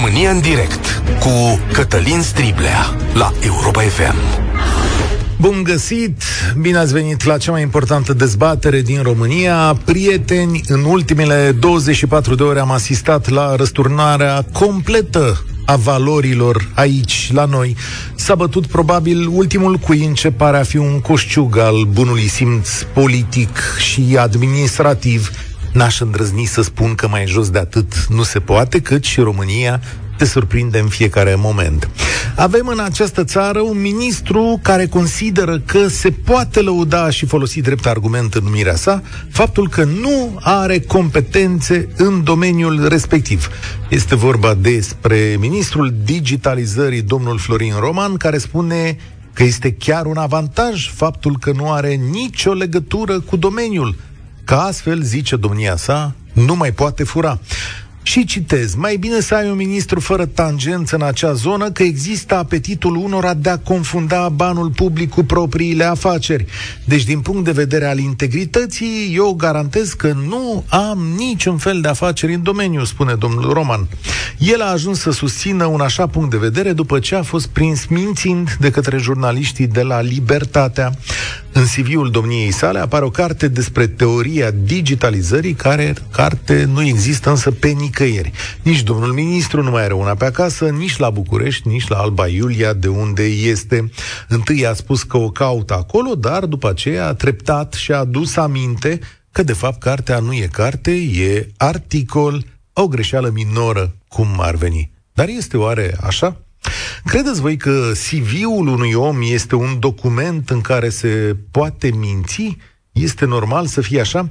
România în direct cu Cătălin Striblea la Europa FM. Bun găsit! Bine ați venit la cea mai importantă dezbatere din România. Prieteni, în ultimele 24 de ore am asistat la răsturnarea completă a valorilor aici, la noi. S-a bătut probabil ultimul cuin ce pare a fi un coșciug al bunului simț politic și administrativ N-aș îndrăzni să spun că mai jos de atât nu se poate, cât și România te surprinde în fiecare moment. Avem în această țară un ministru care consideră că se poate lăuda și folosi drept argument în numirea sa faptul că nu are competențe în domeniul respectiv. Este vorba despre ministrul digitalizării, domnul Florin Roman, care spune că este chiar un avantaj faptul că nu are nicio legătură cu domeniul că astfel, zice domnia sa, nu mai poate fura. Și citez, mai bine să ai un ministru fără tangență în acea zonă, că există apetitul unora de a confunda banul public cu propriile afaceri. Deci, din punct de vedere al integrității, eu garantez că nu am niciun fel de afaceri în domeniu, spune domnul Roman. El a ajuns să susțină un așa punct de vedere după ce a fost prins mințind de către jurnaliștii de la Libertatea. În CV-ul domniei sale apare o carte despre teoria digitalizării, care carte nu există însă pe nicăieri. Nici domnul ministru nu mai are una pe acasă, nici la București, nici la Alba Iulia, de unde este. Întâi a spus că o caută acolo, dar după aceea a treptat și a adus aminte că de fapt cartea nu e carte, e articol, o greșeală minoră, cum ar veni. Dar este oare așa? Credeți voi că CV-ul unui om este un document în care se poate minți? Este normal să fie așa?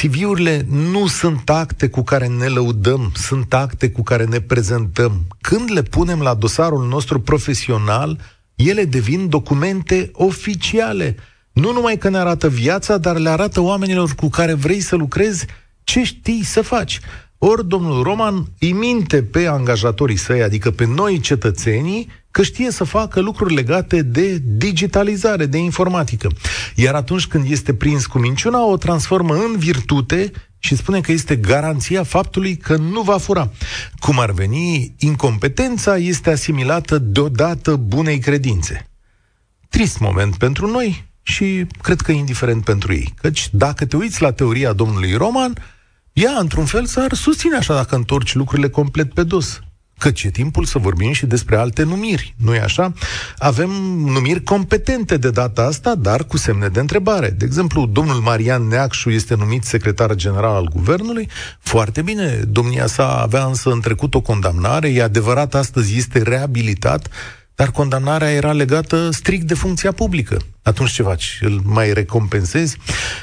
CV-urile nu sunt acte cu care ne lăudăm, sunt acte cu care ne prezentăm. Când le punem la dosarul nostru profesional, ele devin documente oficiale. Nu numai că ne arată viața, dar le arată oamenilor cu care vrei să lucrezi ce știi să faci. Ori domnul Roman îi minte pe angajatorii săi, adică pe noi cetățenii, că știe să facă lucruri legate de digitalizare, de informatică. Iar atunci când este prins cu minciuna, o transformă în virtute și spune că este garanția faptului că nu va fura. Cum ar veni, incompetența este asimilată deodată bunei credințe. Trist moment pentru noi și cred că indiferent pentru ei. Căci dacă te uiți la teoria domnului Roman, ea, într-un fel, s-ar susține așa dacă întorci lucrurile complet pe dos. Căci e timpul să vorbim și despre alte numiri, nu-i așa? Avem numiri competente de data asta, dar cu semne de întrebare. De exemplu, domnul Marian Neacșu este numit secretar general al guvernului. Foarte bine, domnia sa avea însă în trecut o condamnare, e adevărat, astăzi este reabilitat, dar condamnarea era legată strict de funcția publică. Atunci ce faci? Îl mai recompensezi?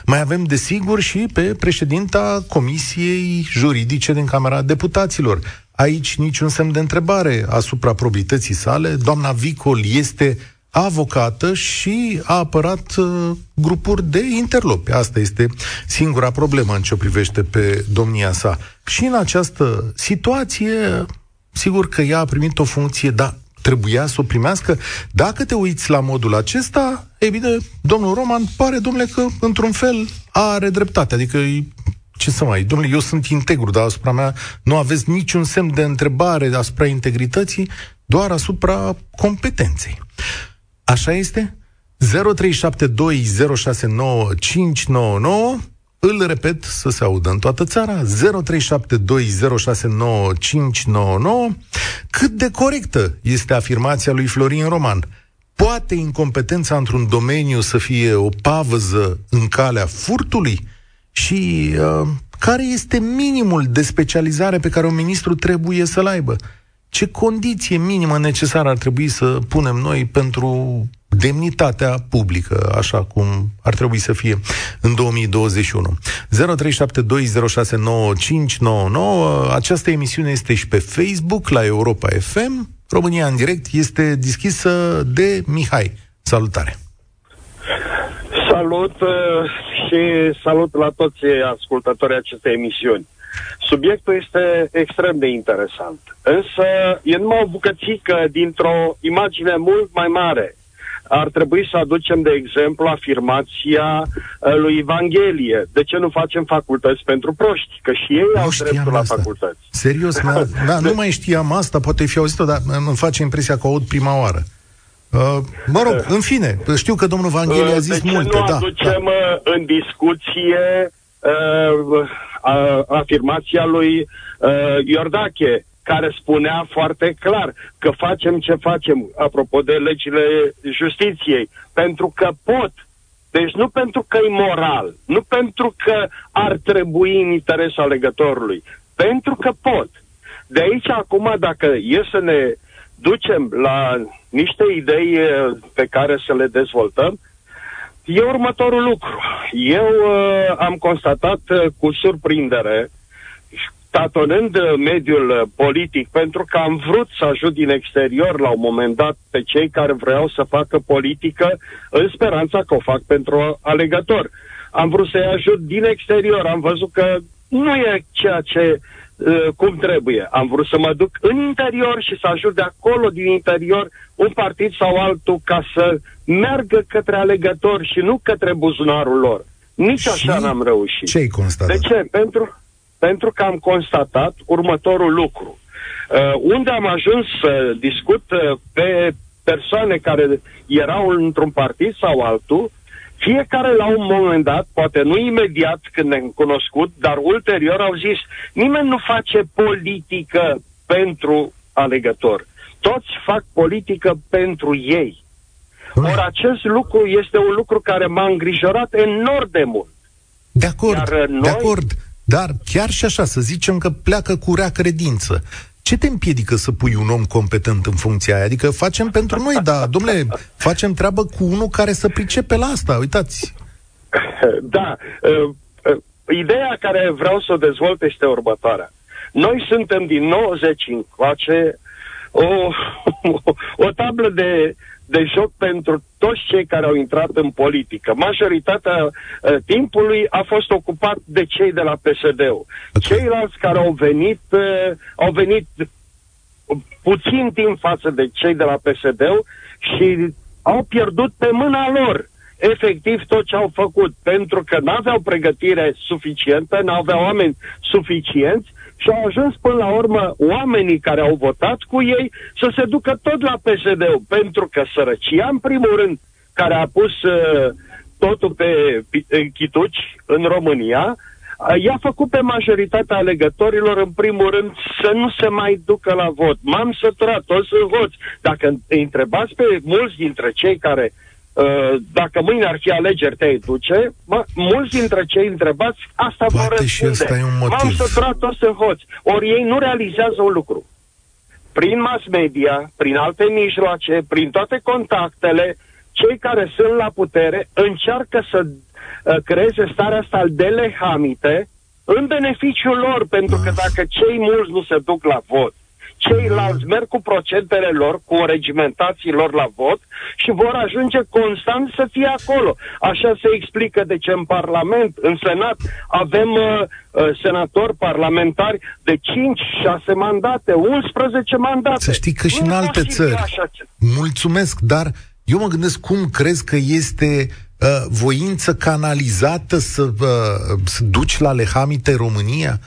Mai avem, desigur, și pe președinta Comisiei Juridice din Camera Deputaților. Aici niciun semn de întrebare asupra probității sale. Doamna Vicol este avocată și a apărat uh, grupuri de interlopi. Asta este singura problemă în ce o privește pe domnia sa. Și în această situație, sigur că ea a primit o funcție, dar trebuia să o primească. Dacă te uiți la modul acesta, e bine, domnul Roman pare, domnule, că într-un fel are dreptate. Adică ce să mai, domnule, eu sunt integru, dar asupra mea nu aveți niciun semn de întrebare asupra integrității, doar asupra competenței. Așa este? 0372069599 îl repet să se audă în toată țara 0372069599 Cât de corectă este afirmația lui Florin Roman? Poate incompetența într-un domeniu să fie o pavăză în calea furtului? Și uh, care este minimul de specializare pe care un ministru trebuie să-l aibă? Ce condiție minimă necesară ar trebui să punem noi pentru demnitatea publică, așa cum ar trebui să fie în 2021. 0372069599. Această emisiune este și pe Facebook, la Europa FM. România în direct este deschisă de Mihai. Salutare! Salut uh, și salut la toți ascultătorii acestei emisiuni. Subiectul este extrem de interesant, însă e numai o bucățică dintr-o imagine mult mai mare ar trebui să aducem, de exemplu, afirmația uh, lui Evanghelie. De ce nu facem facultăți pentru proști? Că și ei nu au dreptul asta. la facultăți. Serios, da, nu mai știam asta, poate fi auzit-o, dar îmi face impresia că aud prima oară. Uh, mă rog, în fine, știu că domnul Vanghelie a zis de ce multe, nu da. aducem da. în discuție uh, afirmația lui uh, Iordache, care spunea foarte clar că facem ce facem, apropo de legile justiției, pentru că pot. Deci nu pentru că e moral, nu pentru că ar trebui în interesul alegătorului, pentru că pot. De aici acum, dacă e să ne ducem la niște idei uh, pe care să le dezvoltăm, e următorul lucru. Eu uh, am constatat uh, cu surprindere tatonând uh, mediul uh, politic, pentru că am vrut să ajut din exterior la un moment dat pe cei care vreau să facă politică în speranța că o fac pentru alegător. Am vrut să-i ajut din exterior, am văzut că nu e ceea ce uh, cum trebuie. Am vrut să mă duc în interior și să ajut de acolo, din interior, un partid sau altul ca să meargă către alegători și nu către buzunarul lor. Nici și așa n-am reușit. Ce-ai constatat? De ce? Pentru, pentru că am constatat următorul lucru. Uh, unde am ajuns să discut uh, pe persoane care erau într-un partid sau altul, fiecare la un moment dat, poate nu imediat când ne-am cunoscut, dar ulterior au zis, nimeni nu face politică pentru alegător. Toți fac politică pentru ei. Ori acest lucru este un lucru care m-a îngrijorat enorm de mult. De acord, Iar noi, de acord. Dar chiar și așa, să zicem că pleacă cu rea credință. Ce te împiedică să pui un om competent în funcția aia? Adică facem pentru noi, dar, domnule, facem treabă cu unul care să pricepe la asta, uitați. Da. Uh, uh, ideea care vreau să o dezvolt este următoarea. Noi suntem din 90 încoace o, o tablă de de joc pentru toți cei care au intrat în politică. Majoritatea uh, timpului a fost ocupat de cei de la PSD-ul. Okay. Ceilalți care au venit, uh, au venit puțin timp față de cei de la PSD-ul și au pierdut pe mâna lor efectiv tot ce au făcut, pentru că nu aveau pregătire suficientă, nu aveau oameni suficienți și au ajuns până la urmă oamenii care au votat cu ei să se ducă tot la PSD, pentru că sărăcia, în primul rând, care a pus uh, totul pe chituci în România, uh, i-a făcut pe majoritatea alegătorilor, în primul rând, să nu se mai ducă la vot. M-am săturat, toți sunt voți. Dacă îi întrebați pe mulți dintre cei care uh, Uh, dacă mâine ar fi alegeri, te duce, mă, mulți dintre cei întrebați asta Poate vor răspunde. Și e un motiv. M-am săturat toți în hoți. Ori ei nu realizează un lucru. Prin mass media, prin alte mijloace, prin toate contactele, cei care sunt la putere încearcă să uh, creeze starea asta de lehamite în beneficiul lor, pentru că dacă cei mulți nu se duc la vot, ceilalți merg cu procentele lor, cu regimentații lor la vot și vor ajunge constant să fie acolo. Așa se explică de ce în Parlament, în Senat, avem uh, uh, senatori parlamentari de 5-6 mandate, 11 mandate. Să știi că și nu în alte țări. Mulțumesc, dar eu mă gândesc cum crezi că este uh, voință canalizată să, uh, să duci la lehamite România?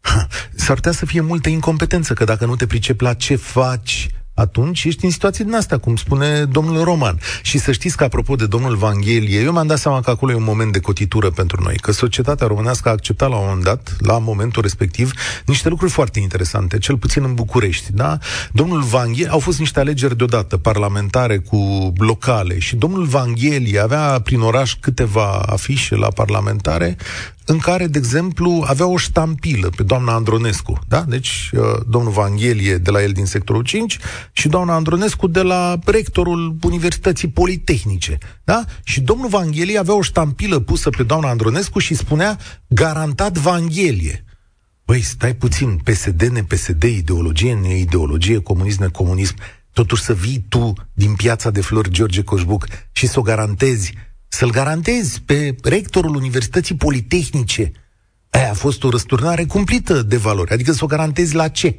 S-ar putea să fie multă incompetență, că dacă nu te pricepi la ce faci, atunci ești în situații din asta, cum spune domnul Roman. Și să știți că, apropo de domnul Vanghelie, eu mi-am dat seama că acolo e un moment de cotitură pentru noi, că societatea românească a acceptat la un moment dat, la momentul respectiv, niște lucruri foarte interesante, cel puțin în București, da? Domnul Vanghelie, au fost niște alegeri deodată, parlamentare cu locale, și domnul Vanghelie avea prin oraș câteva afișe la parlamentare în care, de exemplu, avea o ștampilă pe doamna Andronescu, da? Deci, uh, domnul Vanghelie de la el din sectorul 5 și doamna Andronescu de la rectorul Universității Politehnice, da? Și domnul Vanghelie avea o ștampilă pusă pe doamna Andronescu și spunea garantat Vanghelie. Băi, stai puțin, PSD, ne-PSD, ideologie, ne-ideologie, comunism, ne-comunism, totuși să vii tu din piața de flori George Coșbuc și să o garantezi să-l garantezi pe rectorul Universității Politehnice. Aia a fost o răsturnare cumplită de valori. Adică să o garantezi la ce?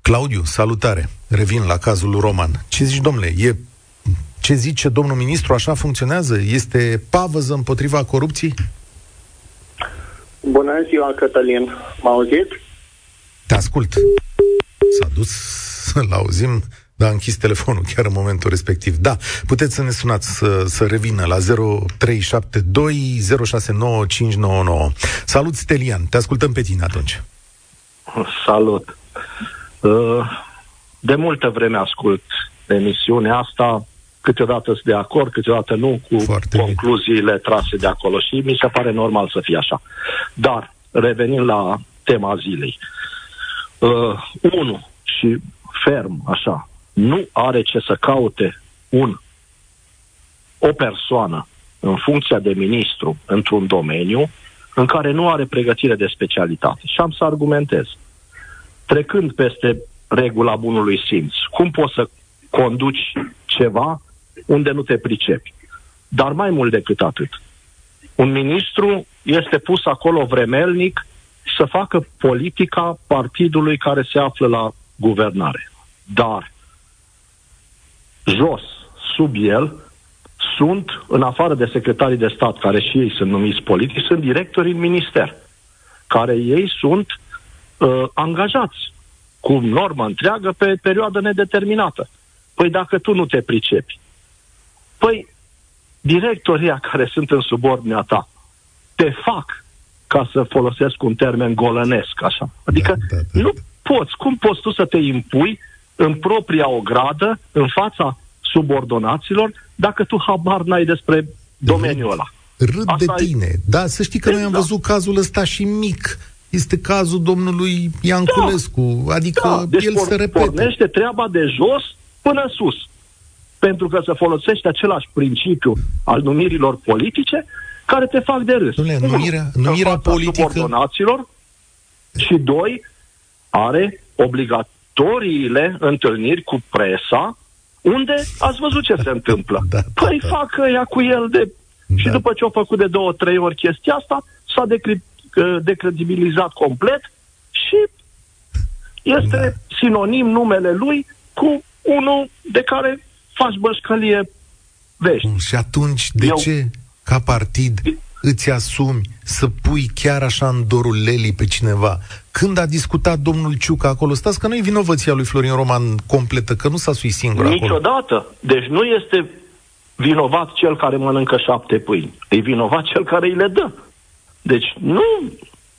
Claudiu, salutare. Revin la cazul Roman. Ce zici, domnule, e ce zice domnul ministru, așa funcționează? Este pavăză împotriva corupției? Bună ziua, Cătălin. M auzit? Te ascult. S-a dus să-l auzim, dar a închis telefonul chiar în momentul respectiv. Da, puteți să ne sunați să, să revină la 0372 069599. Salut, Stelian. Te ascultăm pe tine atunci. Salut. Uh, de multă vreme ascult emisiunea asta, câteodată sunt de acord, câteodată nu, cu Foarte concluziile bine. trase de acolo și mi se pare normal să fie așa. Dar, revenind la tema zilei, uh, unu, și ferm, așa, nu are ce să caute un o persoană în funcția de ministru într-un domeniu în care nu are pregătire de specialitate. Și am să argumentez. Trecând peste regula bunului simț, cum poți să conduci ceva unde nu te pricepi? Dar mai mult decât atât. Un ministru este pus acolo vremelnic să facă politica partidului care se află la guvernare. Dar jos, sub el, sunt, în afară de secretarii de stat, care și ei sunt numiți politici, sunt directori în minister, care ei sunt uh, angajați cu normă întreagă pe perioadă nedeterminată. Păi dacă tu nu te pricepi, păi directorii care sunt în subordinea ta te fac ca să folosesc un termen golănesc, așa. Adică da, da, da, nu poți. Cum poți tu să te impui în propria ogradă, în fața subordonaților, dacă tu habar n-ai despre domeniul ăla? Râd Asta de tine. E... Da, să știi că noi am da. văzut cazul ăsta și mic. Este cazul domnului Ianculescu. Da. Adică da. deci el por- se repete. pornește treaba de jos până sus. Pentru că se folosește același principiu al numirilor politice care te fac de râs. Dom'le, numirea, numirea politică... și doi, are obligatoriile întâlniri cu presa, unde ați văzut ce se întâmplă. Da, da, păi da. facă ea cu el de... Da. Și după ce au făcut de două, trei ori chestia asta, s-a decri... decredibilizat complet și este da. sinonim numele lui cu unul de care faci bășcălie vești. Și atunci, de Eu... ce, ca partid, îți asumi să pui chiar așa în dorul lelii pe cineva? Când a discutat domnul Ciucă acolo, stați că nu e vinovăția lui Florin Roman completă, că nu s-a suit singur Niciodată. acolo. Deci nu este vinovat cel care mănâncă șapte pâini. E vinovat cel care îi le dă. Deci nu,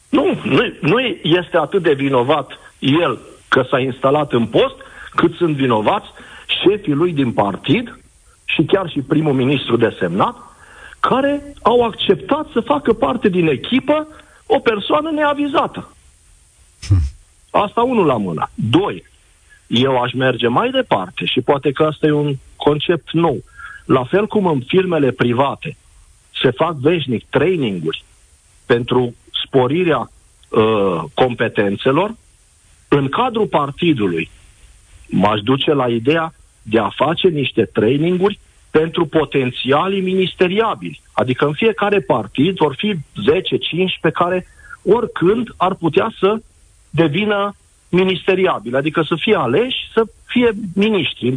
nu, nu, nu este atât de vinovat el că s-a instalat în post, cât sunt vinovați șefii lui din partid și chiar și primul ministru desemnat, care au acceptat să facă parte din echipă o persoană neavizată. Asta unul la mână. Doi, eu aș merge mai departe și poate că asta e un concept nou. La fel cum în firmele private se fac veșnic traininguri pentru sporirea uh, competențelor, în cadrul partidului m-aș duce la ideea de a face niște traininguri pentru potențialii ministeriabili. Adică în fiecare partid vor fi 10-15 care oricând ar putea să devină ministeriabil, adică să fie aleși, să fie miniștri.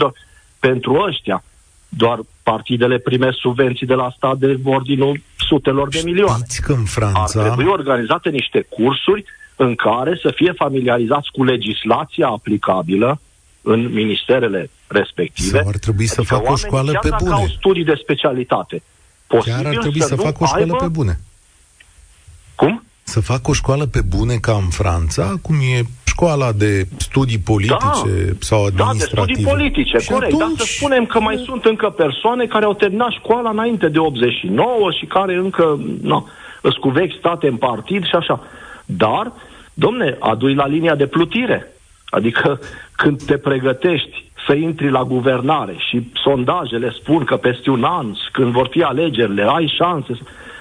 Pentru ăștia, doar partidele primesc subvenții de la stat de ordinul sutelor de milioane. Știți că în Franța... Ar trebui organizate niște cursuri în care să fie familiarizați cu legislația aplicabilă în ministerele respective. Sau ar trebui să adică facă o școală pe bune. au studii de specialitate. Chiar ar trebui să, să facă o școală aibă... pe bune. Cum? Să facă o școală pe bune ca în Franța, cum e școala de studii politice da, sau administrative. Da, de studii politice, și corect. Atunci... Dar să spunem că mai sunt încă persoane care au terminat școala înainte de 89 și care încă nu, îți cu vechi state în partid și așa. Dar, domne, adui la linia de plutire. Adică când te pregătești să intri la guvernare și sondajele spun că peste un an, când vor fi alegerile, ai șanse.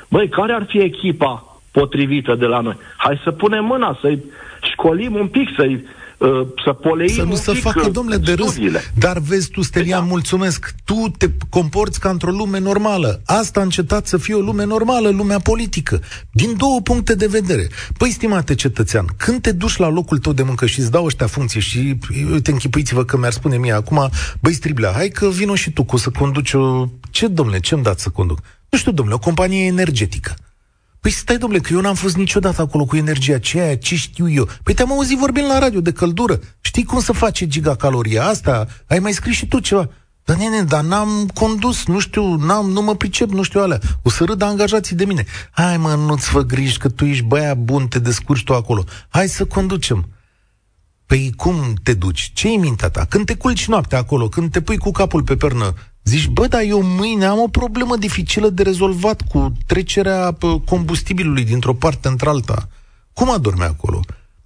Băi, care ar fi echipa potrivită de la noi? Hai să punem mâna, să-i școlim un pic, să-i uh, să poleim Să nu se facă, uh, domnule, de râs. Dar vezi tu, Stelian, da. mulțumesc, tu te comporți ca într-o lume normală. Asta a încetat să fie o lume normală, lumea politică. Din două puncte de vedere. Păi, stimate cetățean, când te duci la locul tău de muncă și îți dau ăștia funcție și, uite, închipuiți-vă că mi-ar spune mie acum, băi, striblea, hai că vino și tu cu să conduci o... Ce, domnule, ce-mi dați să conduc? Nu știu, domnule, o companie energetică. Păi stai, domnule, că eu n-am fost niciodată acolo cu energia aceea, ce știu eu? Păi te-am auzit vorbind la radio de căldură. Știi cum să face gigacaloria asta? Ai mai scris și tu ceva. Dar nene, dar n-am condus, nu știu, n-am, nu mă pricep, nu știu alea. O să râd angajații de mine. Hai mă, nu-ți fă griji că tu ești băia bun, te descurci tu acolo. Hai să conducem. Păi cum te duci? Ce-i mintea ta? Când te culci noaptea acolo, când te pui cu capul pe pernă, Zici, bă, dar eu mâine am o problemă dificilă de rezolvat cu trecerea combustibilului dintr-o parte într-alta. Cum adorme acolo?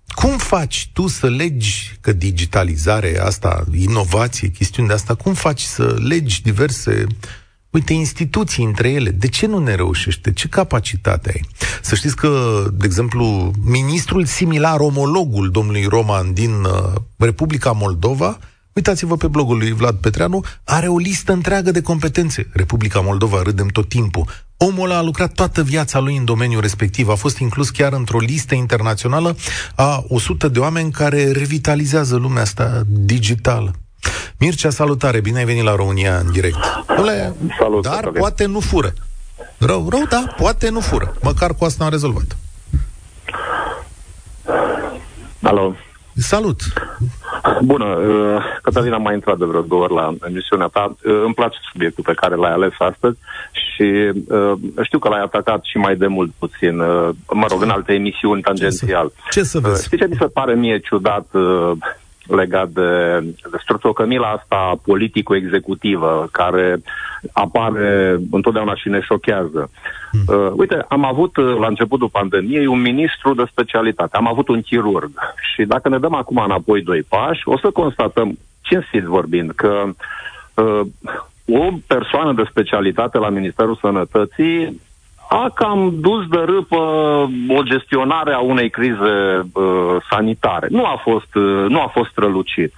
Cum faci tu să legi că digitalizare, asta, inovație, chestiuni de asta, cum faci să legi diverse, uite, instituții între ele? De ce nu ne reușește? Ce capacitate ai? Să știți că, de exemplu, ministrul similar, omologul domnului Roman din uh, Republica Moldova, Uitați-vă pe blogul lui Vlad Petreanu, are o listă întreagă de competențe. Republica Moldova, râdem tot timpul. Omul a lucrat toată viața lui în domeniul respectiv, a fost inclus chiar într-o listă internațională a 100 de oameni care revitalizează lumea asta digitală. Mircea, salutare, bine ai venit la România în direct. Ule, Salut, dar salut. poate nu fură. Rău, rău, da, poate nu fură. Măcar cu asta am rezolvat. Alo. Salut! Bună, uh, Cătălina, am mai intrat de vreo două ori la emisiunea ta. Uh, îmi place subiectul pe care l-ai ales astăzi și uh, știu că l-ai atacat și mai de mult puțin, mă rog, în alte emisiuni tangențial. Ce să vezi? Știi ce mi se pare mie ciudat legat de, de strățocămila asta politico-executivă care apare întotdeauna și ne șochează. Mm. Uh, uite, am avut uh, la începutul pandemiei un ministru de specialitate, am avut un chirurg și dacă ne dăm acum înapoi doi pași, o să constatăm, cinstit vorbind, că uh, o persoană de specialitate la Ministerul Sănătății a cam dus de râpă o gestionare a unei crize uh, sanitare. Nu a, fost, uh, nu a fost strălucit.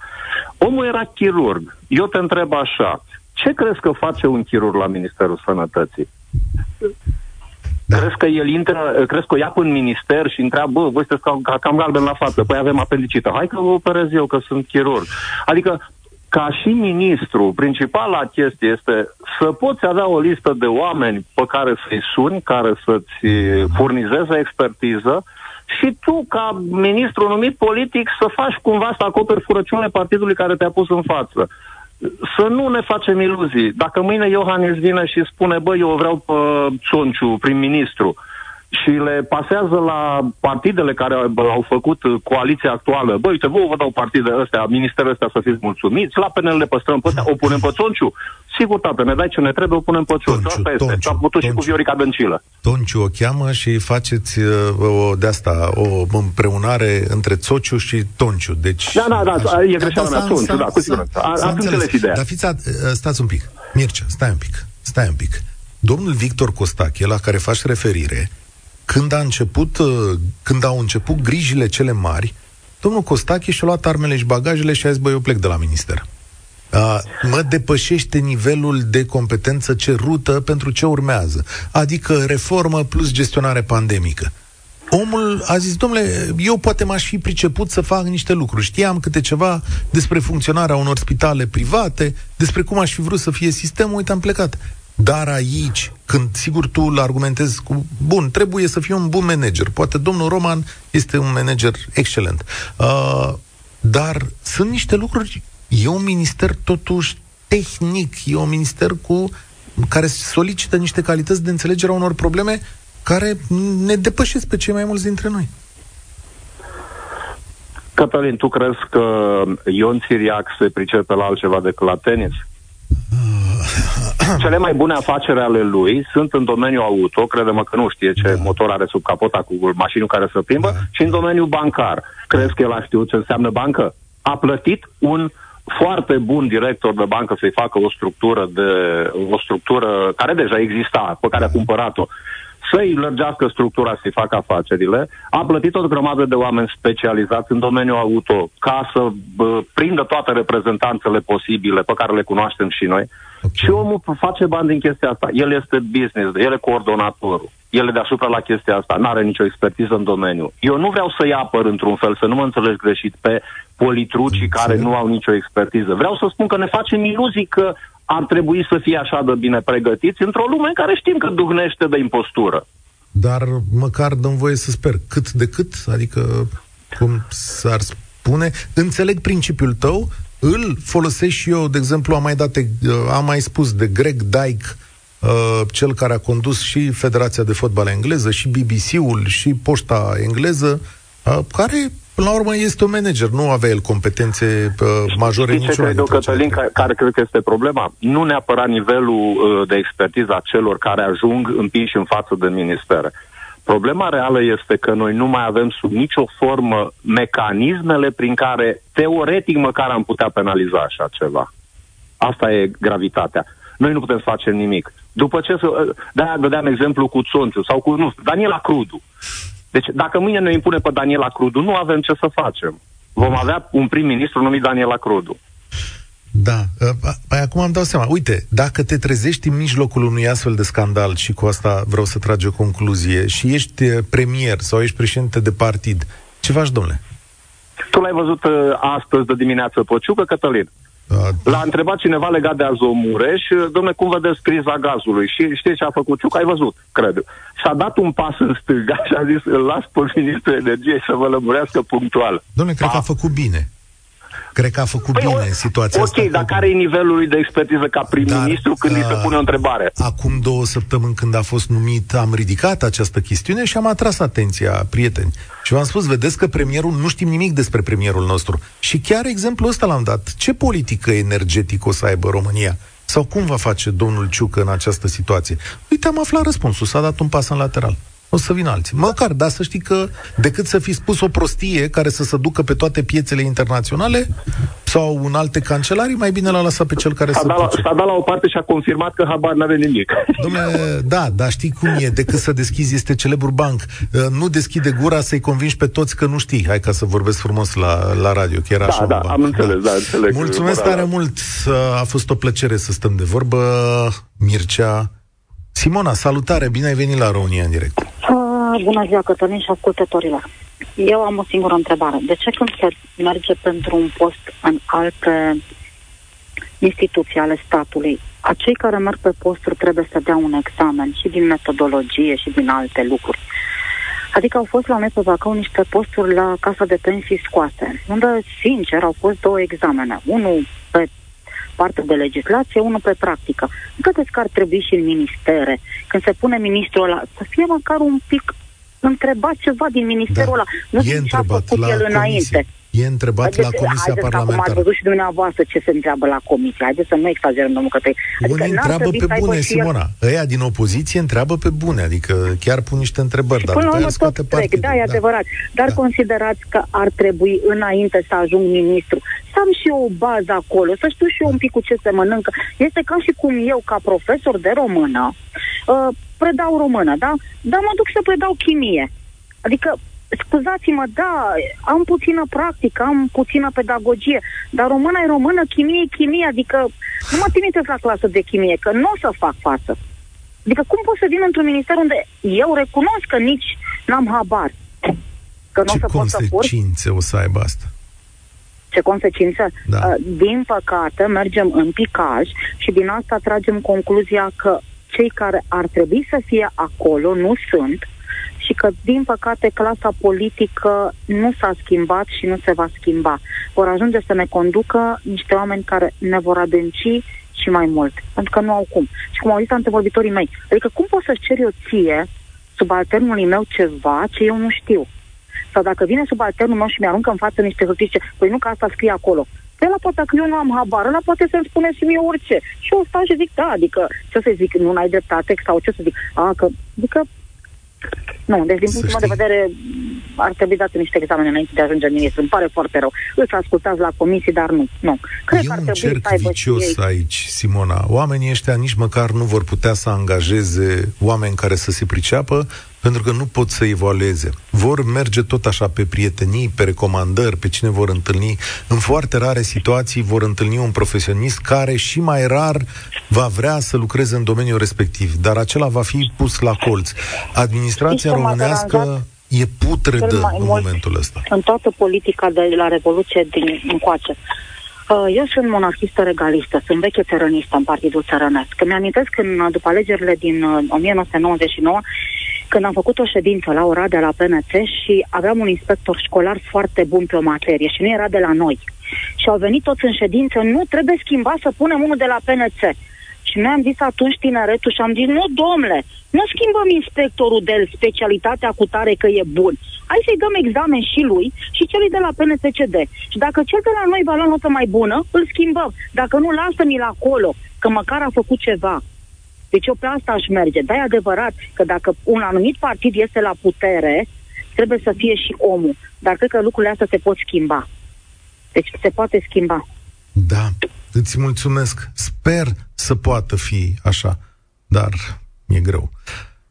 Omul era chirurg. Eu te întreb așa, ce crezi că face un chirurg la Ministerul Sănătății? Da. Crezi că el intră, crezi că o ia în minister și întreabă, bă, voi sunteți cam, cam galben la față, păi avem apendicită, hai că vă operez eu, că sunt chirurg. Adică ca și ministru, principala chestie este să poți avea o listă de oameni pe care să-i suni, care să-ți furnizeze expertiză și tu, ca ministru numit politic, să faci cumva să acoperi furăciunile partidului care te-a pus în față. Să nu ne facem iluzii. Dacă mâine Iohannis vine și spune, bă, eu vreau pe Cionciu, prim-ministru, și le pasează la partidele care au făcut coaliția actuală. Băi, uite, vă dau partide astea, ministerele astea să fiți mulțumiți, la PNL le păstrăm pe astea, o punem pe Țonciu. Sigur, tată, ne dai ce ne trebuie, o punem pe Țonciu. Tonciu, Asta este. Tonciu, a putut și cu Viorica Dăncilă. Tonciu o cheamă și faceți uh, o, de asta, o împreunare între Țociu și Tonciu. Deci, da, da, da, e greșeala mea, Tonciu, da, cu siguranță. Ați înțeles ideea. Dar fiți, stați un pic. Mircea, stai un pic, stai un pic. Domnul Victor Costache, la care faci referire, când, a început, uh, când au început grijile cele mari, domnul Costache și-a luat armele și bagajele și a zis, băi, eu plec de la minister. Uh, mă depășește nivelul de competență cerută pentru ce urmează. Adică reformă plus gestionare pandemică. Omul a zis, domnule, eu poate m-aș fi priceput să fac niște lucruri. Știam câte ceva despre funcționarea unor spitale private, despre cum aș fi vrut să fie sistemul, uite, am plecat. Dar aici, când sigur tu îl argumentezi cu, bun, trebuie să fie un bun manager. Poate domnul Roman este un manager excelent. Uh, dar sunt niște lucruri, e un minister totuși tehnic, e un minister cu care solicită niște calități de înțelegere a unor probleme care ne depășesc pe cei mai mulți dintre noi. Cătălin, tu crezi că Ion Țiriac se pricepe la altceva decât la tenis? Cele mai bune afaceri ale lui sunt în domeniul auto, credem că nu știe ce da. motor are sub capota cu mașinul care să plimbă, da. și în domeniul bancar. Crezi că el a știut ce înseamnă bancă? A plătit un foarte bun director de bancă să-i facă o structură de o structură care deja exista, pe care a cumpărat-o să-i lărgească structura, să-i facă afacerile, a plătit o grămadă de oameni specializați în domeniul auto ca să bă, prindă toate reprezentanțele posibile pe care le cunoaștem și noi. Okay. Și omul face bani din chestia asta. El este business, el e coordonatorul. El e deasupra la chestia asta, nu are nicio expertiză în domeniu. Eu nu vreau să-i apăr într-un fel, să nu mă înțelegi greșit, pe politrucii care nu au nicio expertiză. Vreau să spun că ne facem iluzii că ar trebui să fie așa de bine pregătiți într-o lume în care știm că duhnește de impostură. Dar măcar dăm voie să sper. Cât de cât? Adică, cum s-ar spune? Înțeleg principiul tău, îl folosesc și eu, de exemplu, am mai, dat, am mai spus de Greg Dyke, uh, cel care a condus și Federația de Fotbal Engleză, și BBC-ul, și Poșta Engleză, uh, care Până la urmă este un manager, nu avea el competențe uh, majore Știți ce cred eu, Cătălin, care, care cred că este problema? Nu neapărat nivelul uh, de expertiză a celor care ajung împinși în față de ministere. Problema reală este că noi nu mai avem sub nicio formă mecanismele prin care, teoretic, măcar am putea penaliza așa ceva. Asta e gravitatea. Noi nu putem face nimic. După ce să... Uh, de-aia dădeam exemplu cu Țonțiu sau cu, nu, Daniela Crudu. Deci dacă mâine ne impune pe Daniela Crudu, nu avem ce să facem. Vom avea un prim-ministru numit Daniela Crudu. Da, păi acum am dau seama. Uite, dacă te trezești în mijlocul unui astfel de scandal și cu asta vreau să tragi o concluzie și ești uh, premier sau ești președinte de partid, ce faci, domnule? Tu l-ai văzut uh, astăzi de dimineață pe Ciucă, Cătălin? L-a întrebat cineva legat de Azomureș, domne, cum vedeți criza gazului? Și știți ce a făcut Ciuc? Ai văzut, cred. Și-a dat un pas în stânga și a zis, îl las pe ministrul energiei să vă lămurească punctual. Domne, cred a... că a făcut bine. Cred că a făcut păi, bine situația ok, asta. Ok, dar care e nivelul lui de expertiză ca prim-ministru când îi se uh, pune o întrebare? Acum două săptămâni când a fost numit, am ridicat această chestiune și am atras atenția, prieteni. Și v-am spus, vedeți că premierul, nu știm nimic despre premierul nostru. Și chiar exemplul ăsta l-am dat. Ce politică energetică o să aibă România? Sau cum va face domnul Ciucă în această situație? Uite, am aflat răspunsul, s-a dat un pas în lateral o să vină alții. Măcar, dar să știi că decât să fi spus o prostie care să se ducă pe toate piețele internaționale sau în alte cancelarii, mai bine l-a lăsat pe cel care s-a să dat, S-a dat la o parte și a confirmat că habar n-are nimic. Dom'le, da, dar știi cum e, decât să deschizi este celebrul banc. Uh, nu deschide gura să-i convingi pe toți că nu știi. Hai ca să vorbesc frumos la, la radio, că era da, așa. Da, am înțeles, da, da înțeleg. Mulțumesc tare mult, a fost o plăcere să stăm de vorbă. Mircea, Simona, salutare, bine ai venit la România în direct. Uh, bună ziua, Cătălin și ascultătorilor. Eu am o singură întrebare. De ce când se merge pentru un post în alte instituții ale statului, acei care merg pe posturi trebuie să dea un examen și din metodologie și din alte lucruri? Adică au fost la noi pe Bacău niște posturi la Casa de Pensii scoase, unde, sincer, au fost două examene. Unul pe parte de legislație, unul pe practică. Nu credeți că ar trebui și în ministere, când se pune ministrul ăla, să fie măcar un pic întrebat ceva din ministerul da. ăla. Nu e ce a făcut el comisie. înainte. E întrebat haideți, la Comisia haideți, Parlamentară. Acum ați văzut și dumneavoastră ce se întreabă la Comisie. Haideți să nu exagerăm, domnul Cătăi. Adică Unii întreabă pe bune, Simona. El... Ăia din opoziție întreabă pe bune, adică chiar pun niște întrebări. dar până la urmă tot trec, da, e da. adevărat. Dar da. considerați că ar trebui, înainte să ajung ministru, să am și eu o bază acolo, să știu și eu un pic cu ce se mănâncă. Este ca și cum eu, ca profesor de română, uh, predau română, da? Dar mă duc să predau chimie. Adică scuzați-mă, da, am puțină practică, am puțină pedagogie, dar româna e română, chimie e chimie, adică nu mă trimiteți la clasă de chimie, că nu o să fac față. Adică cum pot să vin într-un minister unde eu recunosc că nici n-am habar? Că nu Ce o să consecințe pot să o să aibă asta? Ce consecințe? Da. Uh, din păcate, mergem în picaj și din asta tragem concluzia că cei care ar trebui să fie acolo nu sunt, și că, din păcate, clasa politică nu s-a schimbat și nu se va schimba. Vor ajunge să ne conducă niște oameni care ne vor adânci și mai mult, pentru că nu au cum. Și cum au zis antevorbitorii mei, adică cum poți să-ți ceri eu ție, subalternului meu, ceva ce eu nu știu? Sau dacă vine subalternul meu și mi-aruncă în față niște hârtii și păi nu că asta scrie acolo. Pe la poate că eu nu am habar, ăla poate să-mi spune și mie orice. Și eu stau și zic, da, adică, ce să zic, nu ai dreptate sau ce să zic, a, că, adică nu, deci din punctul meu de vedere ar trebui date niște examene înainte de a ajunge în ministru. Îmi pare foarte rău. Îți ascultați la comisii, dar nu. nu. Cred e că ar un cerc să vicios ei... aici, Simona. Oamenii ăștia nici măcar nu vor putea să angajeze oameni care să se priceapă, pentru că nu pot să evalueze. Vor merge tot așa pe prietenii, pe recomandări, pe cine vor întâlni. În foarte rare situații vor întâlni un profesionist care și mai rar va vrea să lucreze în domeniul respectiv, dar acela va fi pus la colț. Administrația românească e putredă în momentul ăsta. În toată politica de la Revoluție din încoace. Uh, eu sunt monarhistă regalistă, sunt veche țărănistă în Partidul Țărănesc. Când mi-amintesc când, după alegerile din 1999, uh, când am făcut o ședință la Oradea la PNC și aveam un inspector școlar foarte bun pe o materie și nu era de la noi. Și au venit toți în ședință, nu trebuie schimbat să punem unul de la PNC. Și noi am zis atunci tineretul și am zis, nu domnule, nu schimbăm inspectorul de specialitatea cu tare că e bun. Hai să-i dăm examen și lui și celui de la PNSCD. Și dacă cel de la noi va lua notă mai bună, îl schimbăm. Dacă nu, lasă-mi-l acolo, că măcar a făcut ceva. Deci eu pe asta aș merge. Dar e adevărat că dacă un anumit partid este la putere, trebuie să fie și omul. Dar cred că lucrurile astea se pot schimba. Deci se poate schimba. Da, îți mulțumesc. Sper să poată fi așa, dar e greu.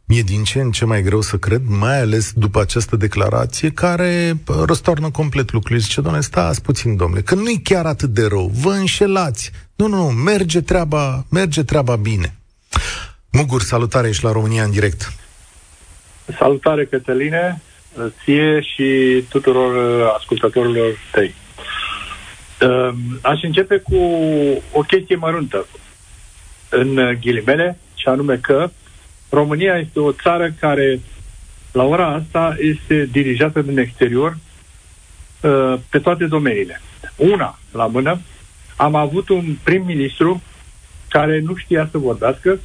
Mi-e din ce în ce mai greu să cred, mai ales după această declarație care răstoarnă complet lucrurile. Zice, doamne, stați puțin, domnule, că nu e chiar atât de rău, vă înșelați. Nu, nu, nu, merge treaba, merge treaba bine. Mugur, salutare, ești la România în direct. Salutare, Cătăline, ție și tuturor uh, ascultătorilor tăi. Uh, aș începe cu o chestie măruntă, în ghilimele, și anume că România este o țară care, la ora asta, este dirijată din exterior uh, pe toate domeniile. Una, la mână, am avut un prim-ministru care nu știa să vorbească,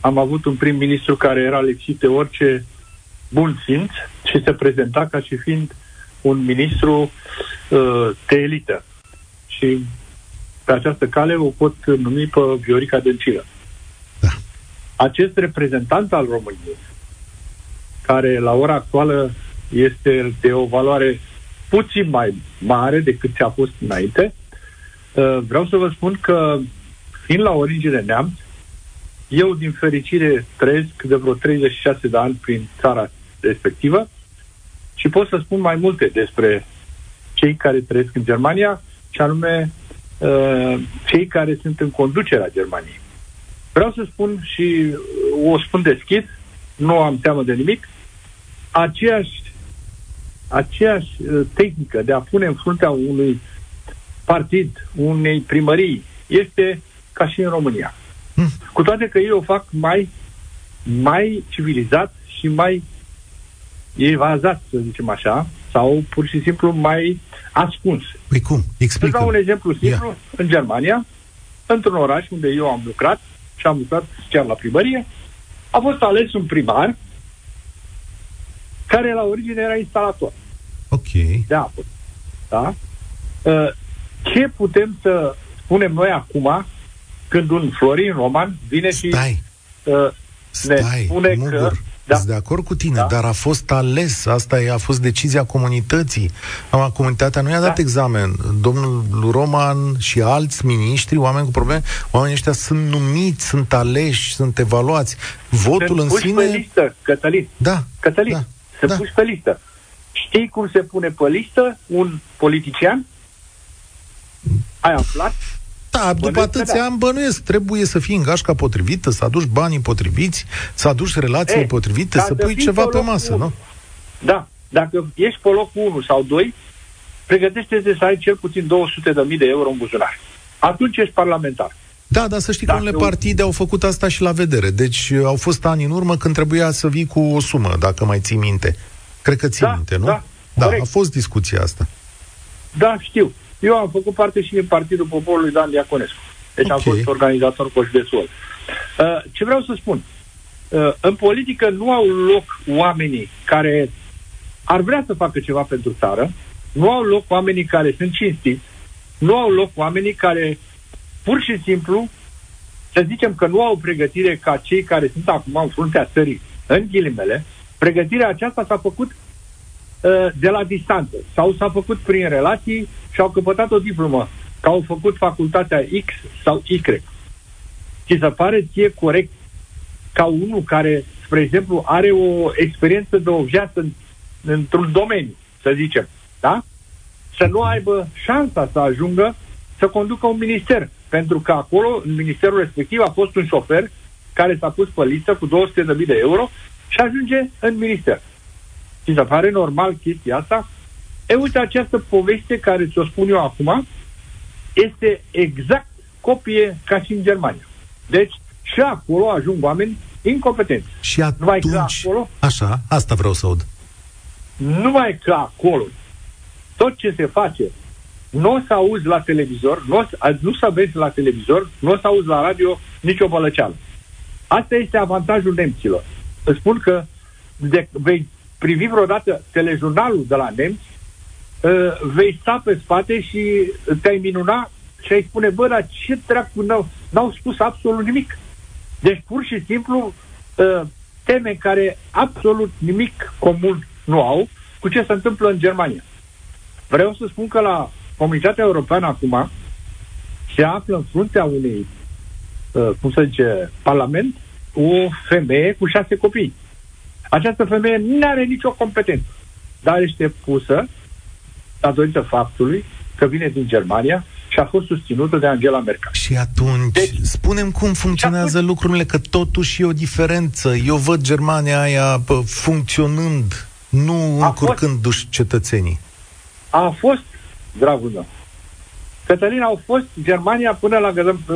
am avut un prim-ministru care era lipsit de orice bun simț și se prezenta ca și fiind un ministru uh, de elită. Și pe această cale o pot numi pe Viorica Dăncilă. Da. Acest reprezentant al României, care la ora actuală este de o valoare puțin mai mare decât ți-a fost înainte, uh, vreau să vă spun că, fiind la origine neamț, eu, din fericire, trăiesc de vreo 36 de ani prin țara respectivă și pot să spun mai multe despre cei care trăiesc în Germania, și anume uh, cei care sunt în conducerea Germaniei. Vreau să spun și o spun deschis, nu am teamă de nimic, aceeași, aceeași uh, tehnică de a pune în fruntea unui partid, unei primării, este ca și în România. Hmm. Cu toate că ei o fac mai, mai civilizat și mai evazat, să zicem așa, sau pur și simplu mai ascuns. Păi cum? Explică. Să dau un exemplu simplu. Yeah. În Germania, într-un oraș unde eu am lucrat și am lucrat chiar la primărie, a fost ales un primar care la origine era instalator. Ok. De apă. Da? Uh, ce putem să spunem noi acum când un Florin Roman vine Stai. și uh, ne Stai, spune Mugur. că... Da. Sunt de acord cu tine, da. dar a fost ales. Asta e, a fost decizia comunității. Am, comunitatea nu i-a dat da. examen. Domnul Roman și alți miniștri, oameni cu probleme, oamenii ăștia sunt numiți, sunt aleși, sunt evaluați. Votul sunt în sine... pe listă, Cătălin. Da. Cătălin, da. se da. puși pe listă. Știi cum se pune pe listă un politician? Ai aflat? Da, după atâția ani bănuiesc, trebuie să fii în gașca potrivită, să aduci banii potriviți, să aduci relațiile e, potrivite, să pui ceva pe, pe masă, nu? Da, dacă ești pe locul 1 sau 2, pregătește-te să ai cel puțin 200 de mii de euro în buzunar. Atunci ești parlamentar. Da, dar să știi dacă că unele partide au făcut asta și la vedere. Deci au fost ani în urmă când trebuia să vii cu o sumă, dacă mai ții minte. Cred că ții da, minte, nu? Da, da a fost discuția asta. Da, știu. Eu am făcut parte și din Partidul Poporului Dan Diaconescu. Deci okay. am fost organizator cu județul. Uh, ce vreau să spun? Uh, în politică nu au loc oamenii care ar vrea să facă ceva pentru țară, nu au loc oamenii care sunt cinstiți, nu au loc oamenii care pur și simplu să zicem că nu au pregătire ca cei care sunt acum în fruntea țării, în ghilimele, pregătirea aceasta s-a făcut uh, de la distanță sau s-a făcut prin relații și au căpătat o diplomă, că au făcut facultatea X sau Y. Ți se pare ție corect ca unul care, spre exemplu, are o experiență de o viață în, într-un domeniu, să zicem, da? Să nu aibă șansa să ajungă să conducă un minister. Pentru că acolo, în ministerul respectiv, a fost un șofer care s-a pus pe listă cu 200.000 de euro și ajunge în minister. Și se pare normal chestia asta? E, uite, această poveste care ți-o spun eu acum este exact copie ca și în Germania. Deci, și acolo ajung oameni incompetenți. Și atunci, numai că acolo, așa, asta vreau să aud. Numai că acolo, tot ce se face, nu o să auzi la televizor, nu, o să, nu să vezi la televizor, nu o să auzi la radio nicio bălăceală. Asta este avantajul nemților. Îți spun că de, vei privi vreodată telejurnalul de la nemți, uh, vei sta pe spate și te-ai minuna și ai spune, bă, dar ce dracu n-au, n-au spus absolut nimic. Deci, pur și simplu, uh, teme care absolut nimic comun nu au cu ce se întâmplă în Germania. Vreau să spun că la Comunitatea Europeană acum se află în fruntea unei, uh, cum să zice, parlament, o femeie cu șase copii. Această femeie nu are nicio competență, dar este pusă datorită faptului că vine din Germania și a fost susținută de Angela Merkel. Și atunci, deci, spunem cum funcționează atunci, lucrurile, că totuși e o diferență. Eu văd Germania aia pă, funcționând, nu încurcându-și cetățenii. A fost, dragul meu, Cătălin, au fost Germania până la,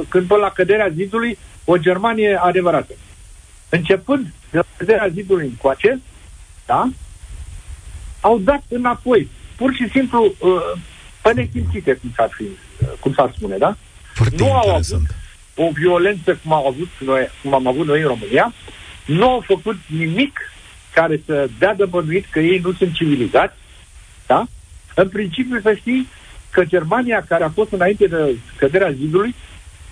când până la căderea zidului o Germanie adevărată. Începând de la căderea zidului încoace, da? Au dat înapoi. Pur și simplu, uh, pe nesimțite, cum s-ar, fi, uh, cum s-ar spune, da? Foarte nu au avut o violență cum, au avut noi, cum am avut noi în România, nu au făcut nimic care să dea de bănuit că ei nu sunt civilizați, da? În principiu să știi că Germania, care a fost înainte de căderea zidului,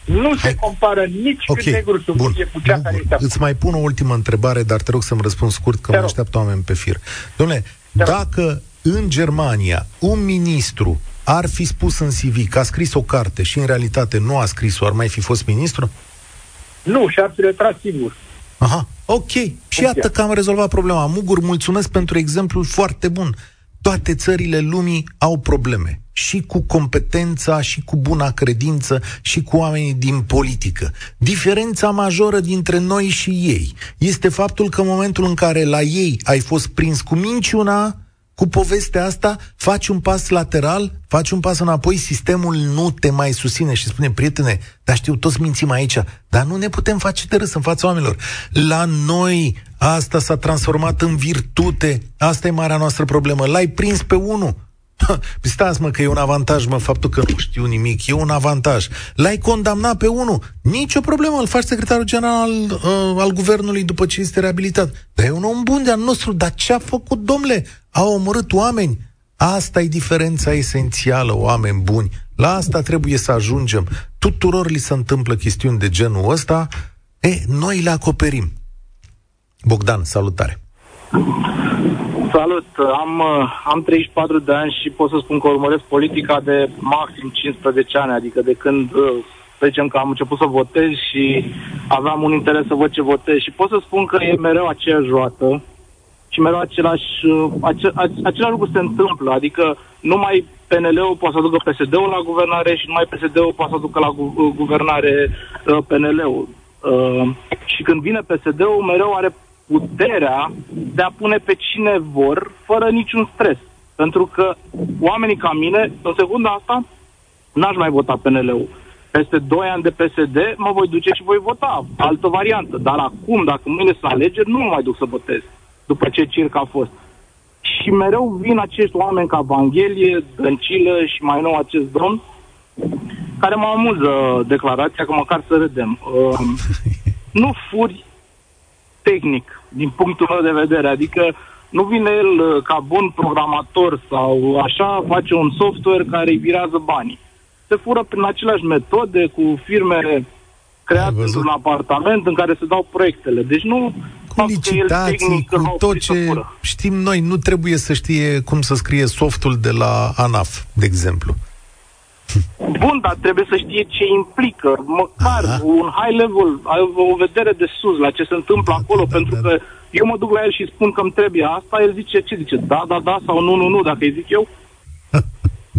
nu Hai. se compară nici okay. cât negru sub Bun. cu cea Bun. care este Îți mai pun o ultimă întrebare, dar te rog să-mi răspund scurt, că mă așteaptă oameni pe fir. Dom'le, dacă în Germania un ministru ar fi spus în CV că a scris o carte și în realitate nu a scris-o, ar mai fi fost ministru? Nu, și-ar fi retras singur. Aha, ok. Și iată că am rezolvat problema. Mugur, mulțumesc pentru exemplul foarte bun toate țările lumii au probleme și cu competența, și cu buna credință, și cu oamenii din politică. Diferența majoră dintre noi și ei este faptul că în momentul în care la ei ai fost prins cu minciuna, cu povestea asta, faci un pas lateral, faci un pas înapoi, sistemul nu te mai susține și spune, prietene, dar știu, toți mințim aici, dar nu ne putem face de râs în fața oamenilor. La noi asta s-a transformat în virtute, asta e marea noastră problemă. L-ai prins pe unul, Păi stați mă că e un avantaj, mă, faptul că nu știu nimic, e un avantaj. L-ai condamnat pe unul, nicio problemă, îl faci secretarul general al, uh, al guvernului după ce este reabilitat. Dar e un om bun de-al nostru, dar ce a făcut, domnule? A omorât oameni. Asta e diferența esențială, oameni buni. La asta trebuie să ajungem. Tuturor li se întâmplă chestiuni de genul ăsta, e, noi le acoperim. Bogdan, salutare! Salut, am, am 34 de ani și pot să spun că urmăresc politica de maxim 15 ani, adică de când, să zicem că am început să votez și aveam un interes să văd ce votez. Și pot să spun că e mereu aceeași roată și mereu același, ace, același lucru se întâmplă, adică numai PNL-ul poate să ducă PSD-ul la guvernare și numai PSD-ul poate să ducă la gu- guvernare uh, PNL-ul. Uh, și când vine PSD-ul, mereu are puterea de a pune pe cine vor, fără niciun stres. Pentru că oamenii ca mine, în secunda asta, n-aș mai vota PNL-ul. Peste 2 ani de PSD mă voi duce și voi vota altă variantă. Dar acum, dacă mâine să alegeri, nu mă mai duc să votez după ce circ a fost. Și mereu vin acești oameni ca Vanghelie, Dăncilă și mai nou acest domn, care mă amuză declarația, că măcar să râdem. Uh, nu furi tehnic, din punctul meu de vedere. Adică nu vine el uh, ca bun programator sau așa, face un software care îi virează banii. Se fură prin aceleași metode cu firme create într-un apartament în care se dau proiectele. Deci nu, cu licitații, cu tot ce știm noi. Nu trebuie să știe cum să scrie softul de la ANAF, de exemplu. Bun, dar trebuie să știe ce implică, măcar Aha. un high level, o vedere de sus la ce se întâmplă da, acolo, da, pentru da, că eu mă duc la el și spun că îmi trebuie asta, el zice, ce zice, da, da, da, sau nu, nu, nu, dacă îi zic eu.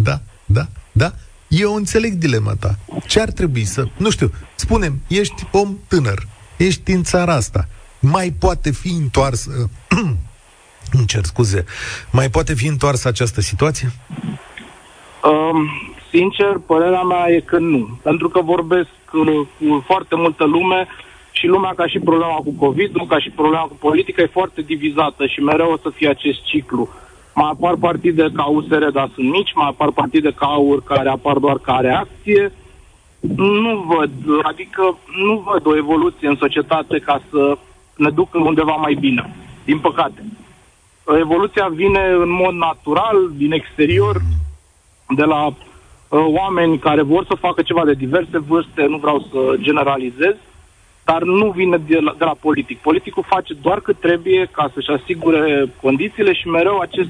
da, da, da. Eu înțeleg dilema ta. Ce ar trebui să... Nu știu, spunem, ești om tânăr, ești în țara asta, mai poate fi întoarsă... îmi cer scuze. Mai poate fi întoarsă această situație? Um, sincer, părerea mea e că nu. Pentru că vorbesc cu foarte multă lume și lumea ca și problema cu covid ca și problema cu politică e foarte divizată și mereu o să fie acest ciclu. Mai apar partide ca USR, dar sunt mici, mai apar partide ca AUR care apar doar ca reacție. Nu văd, adică nu văd o evoluție în societate ca să ne ducă undeva mai bine, din păcate. Evoluția vine în mod natural, din exterior, de la uh, oameni care vor să facă ceva de diverse vârste, nu vreau să generalizez, dar nu vine de la, de la politic. Politicul face doar cât trebuie ca să-și asigure condițiile și mereu acest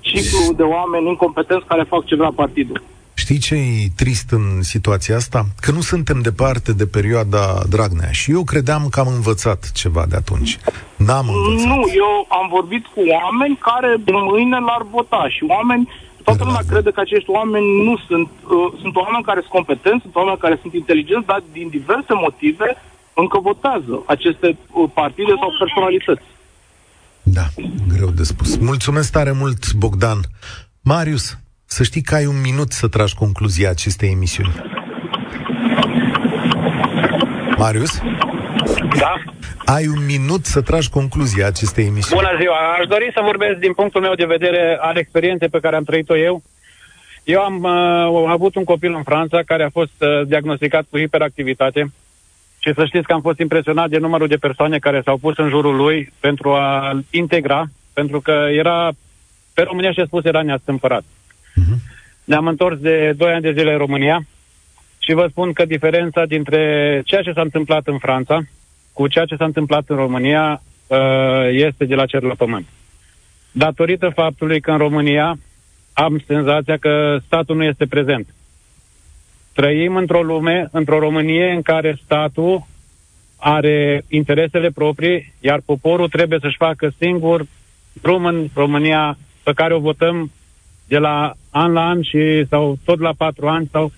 ciclu de oameni incompetenți care fac ceva la partidul. Știi ce e trist în situația asta? Că nu suntem departe de perioada Dragnea și eu credeam că am învățat ceva de atunci. N-am învățat. Nu, eu am vorbit cu oameni care mâine l-ar vota și oameni Toată lumea crede că acești oameni nu sunt, uh, sunt oameni care sunt competenți, sunt oameni care sunt inteligenți, dar din diverse motive încă votează aceste uh, partide sau personalități. Da, greu de spus. Mulțumesc tare mult, Bogdan. Marius, să știi că ai un minut să tragi concluzia acestei emisiuni. Marius? Da. Ai un minut să tragi concluzia acestei emisiuni. Bună ziua! Aș dori să vorbesc din punctul meu de vedere al experienței pe care am trăit-o eu. Eu am uh, avut un copil în Franța care a fost uh, diagnosticat cu hiperactivitate și să știți că am fost impresionat de numărul de persoane care s-au pus în jurul lui pentru a integra, pentru că era, pe România și spus, era neastâmpărat. Uh-huh. Ne-am întors de 2 ani de zile în România și vă spun că diferența dintre ceea ce s-a întâmplat în Franța cu ceea ce s-a întâmplat în România uh, este de la cer la pământ. Datorită faptului că în România am senzația că statul nu este prezent. Trăim într-o lume, într-o Românie în care statul are interesele proprii, iar poporul trebuie să-și facă singur drum în România pe care o votăm de la an la an și sau tot la patru ani sau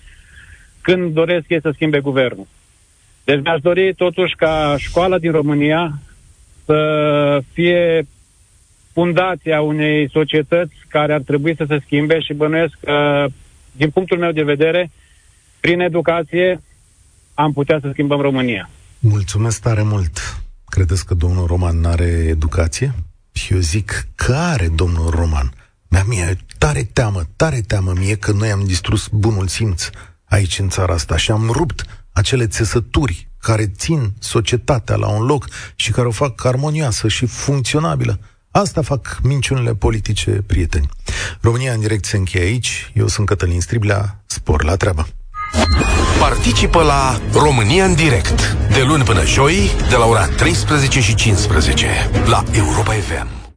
când doresc ei să schimbe guvernul. Deci mi-aș dori totuși ca școala din România să fie fundația unei societăți care ar trebui să se schimbe și bănuiesc că, din punctul meu de vedere, prin educație am putea să schimbăm România. Mulțumesc tare mult. Credeți că domnul Roman nu are educație? Și eu zic că are domnul Roman. Mi-a mie tare teamă, tare teamă mie că noi am distrus bunul simț aici în țara asta și am rupt acele țesături care țin societatea la un loc și care o fac armonioasă și funcționabilă. Asta fac minciunile politice, prieteni. România în direct se încheie aici. Eu sunt Cătălin Striblea. Spor la treabă! Participă la România în direct de luni până joi de la ora 13 și 15 la Europa FM.